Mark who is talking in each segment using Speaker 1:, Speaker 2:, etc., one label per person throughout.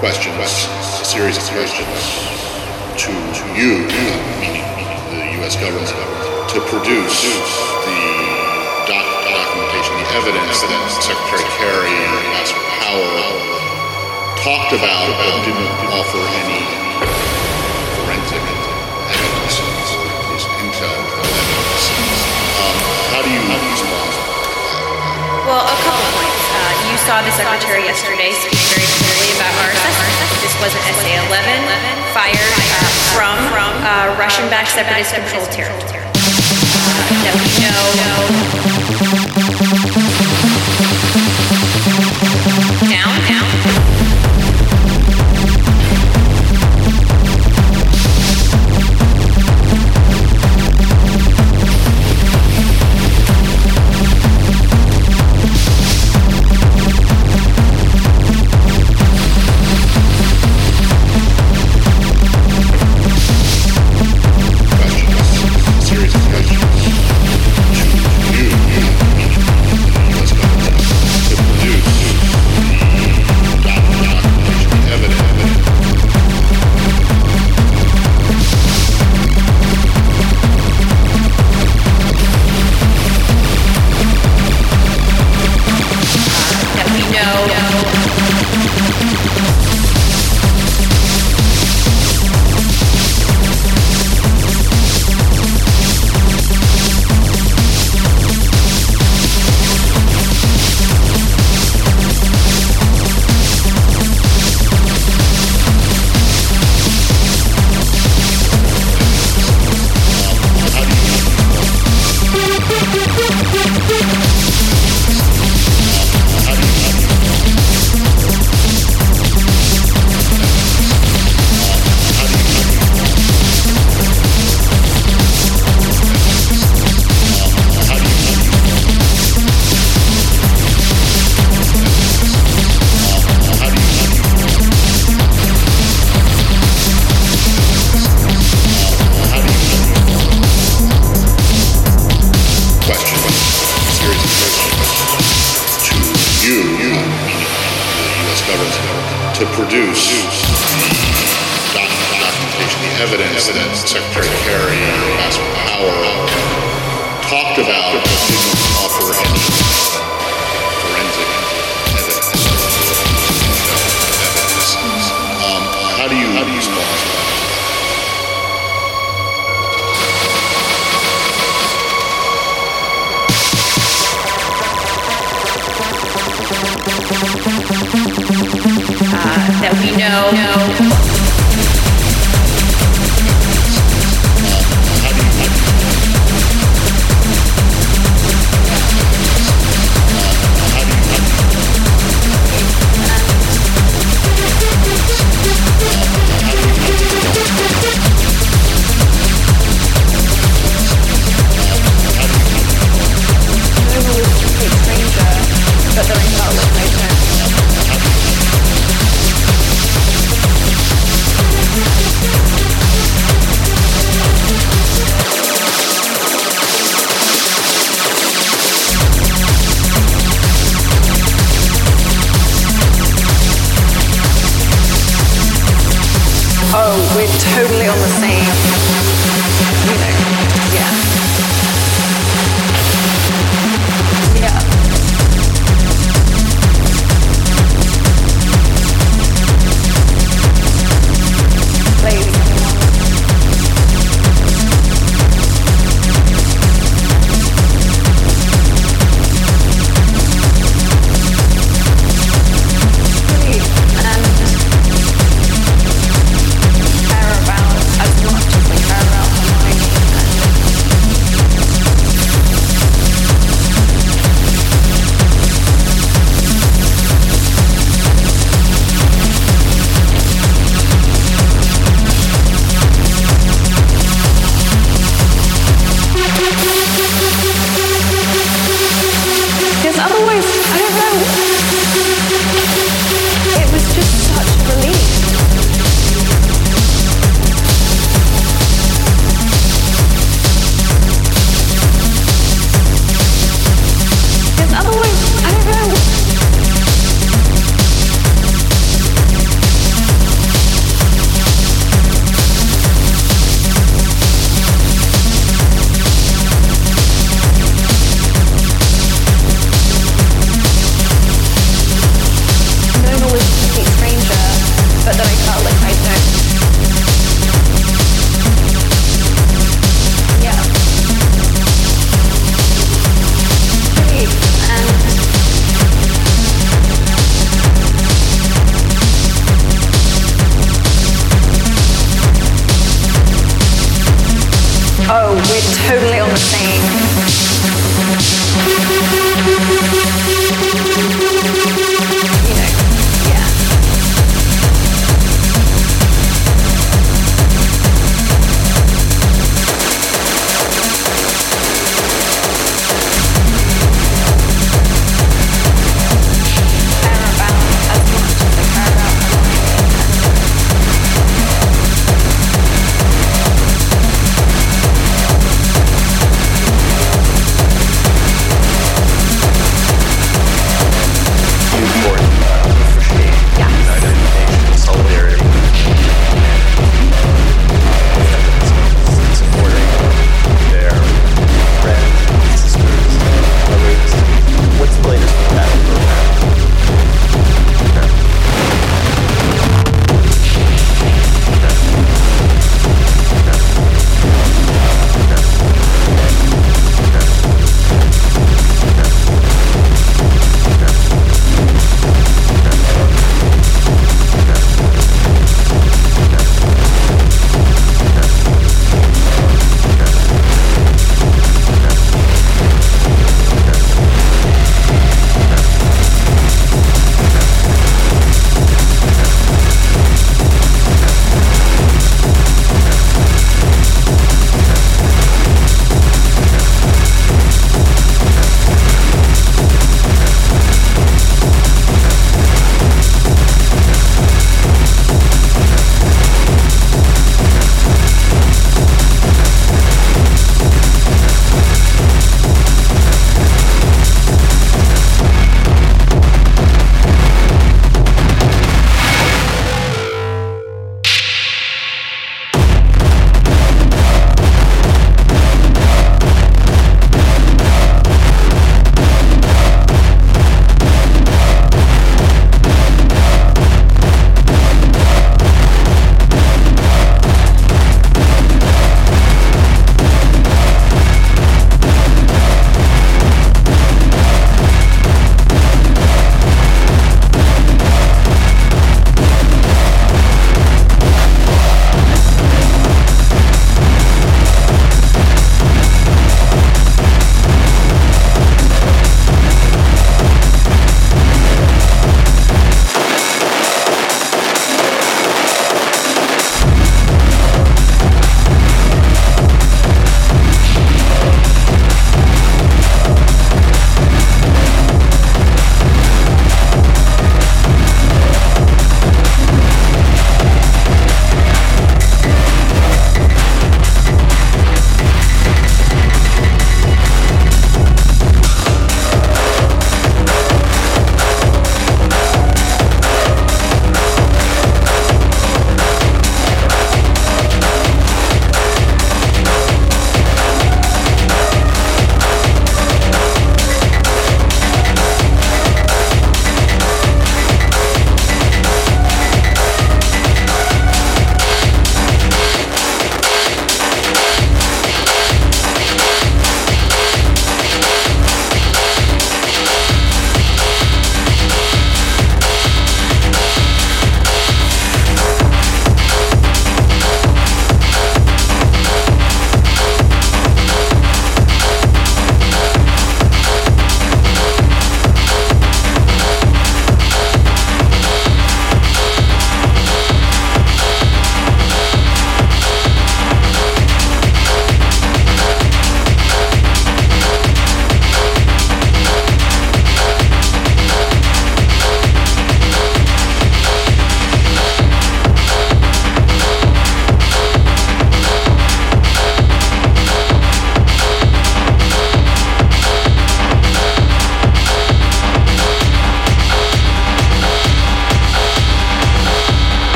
Speaker 1: questions, a series of questions to you, meaning the U.S. government, to produce the doc- documentation, the evidence that Secretary Kerry and Ambassador Power talked about but didn't offer any forensic evidence, at intel evidence. Um, how do you respond?
Speaker 2: Well, a couple points. Uh, you saw the secretary yesterday speak very clearly about. This was an SA-11 fired uh, from uh, Russian-backed separatist controlled territory. Uh, that we know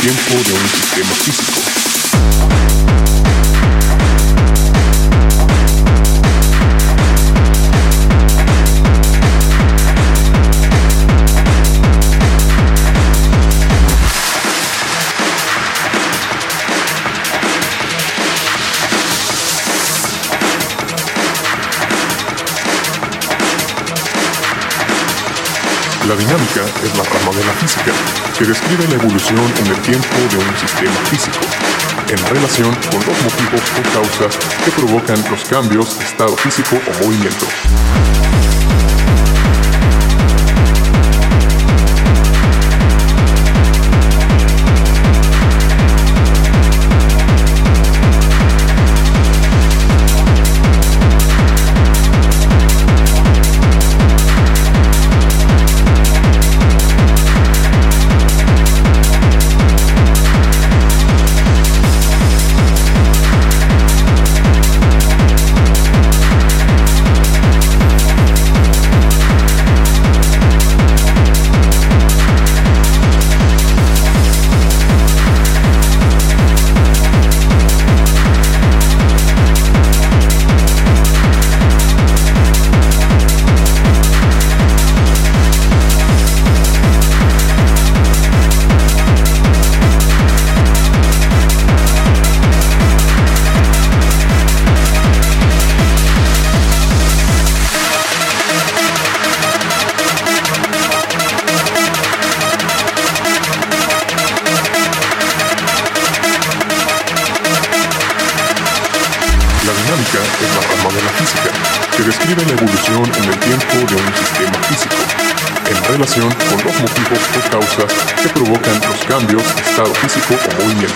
Speaker 3: tiempo de um sistema físico. Dinámica es la rama de la física que describe la evolución en el tiempo de un sistema físico, en relación con los motivos o causas que provocan los cambios de estado físico o movimiento. Físico o movimiento.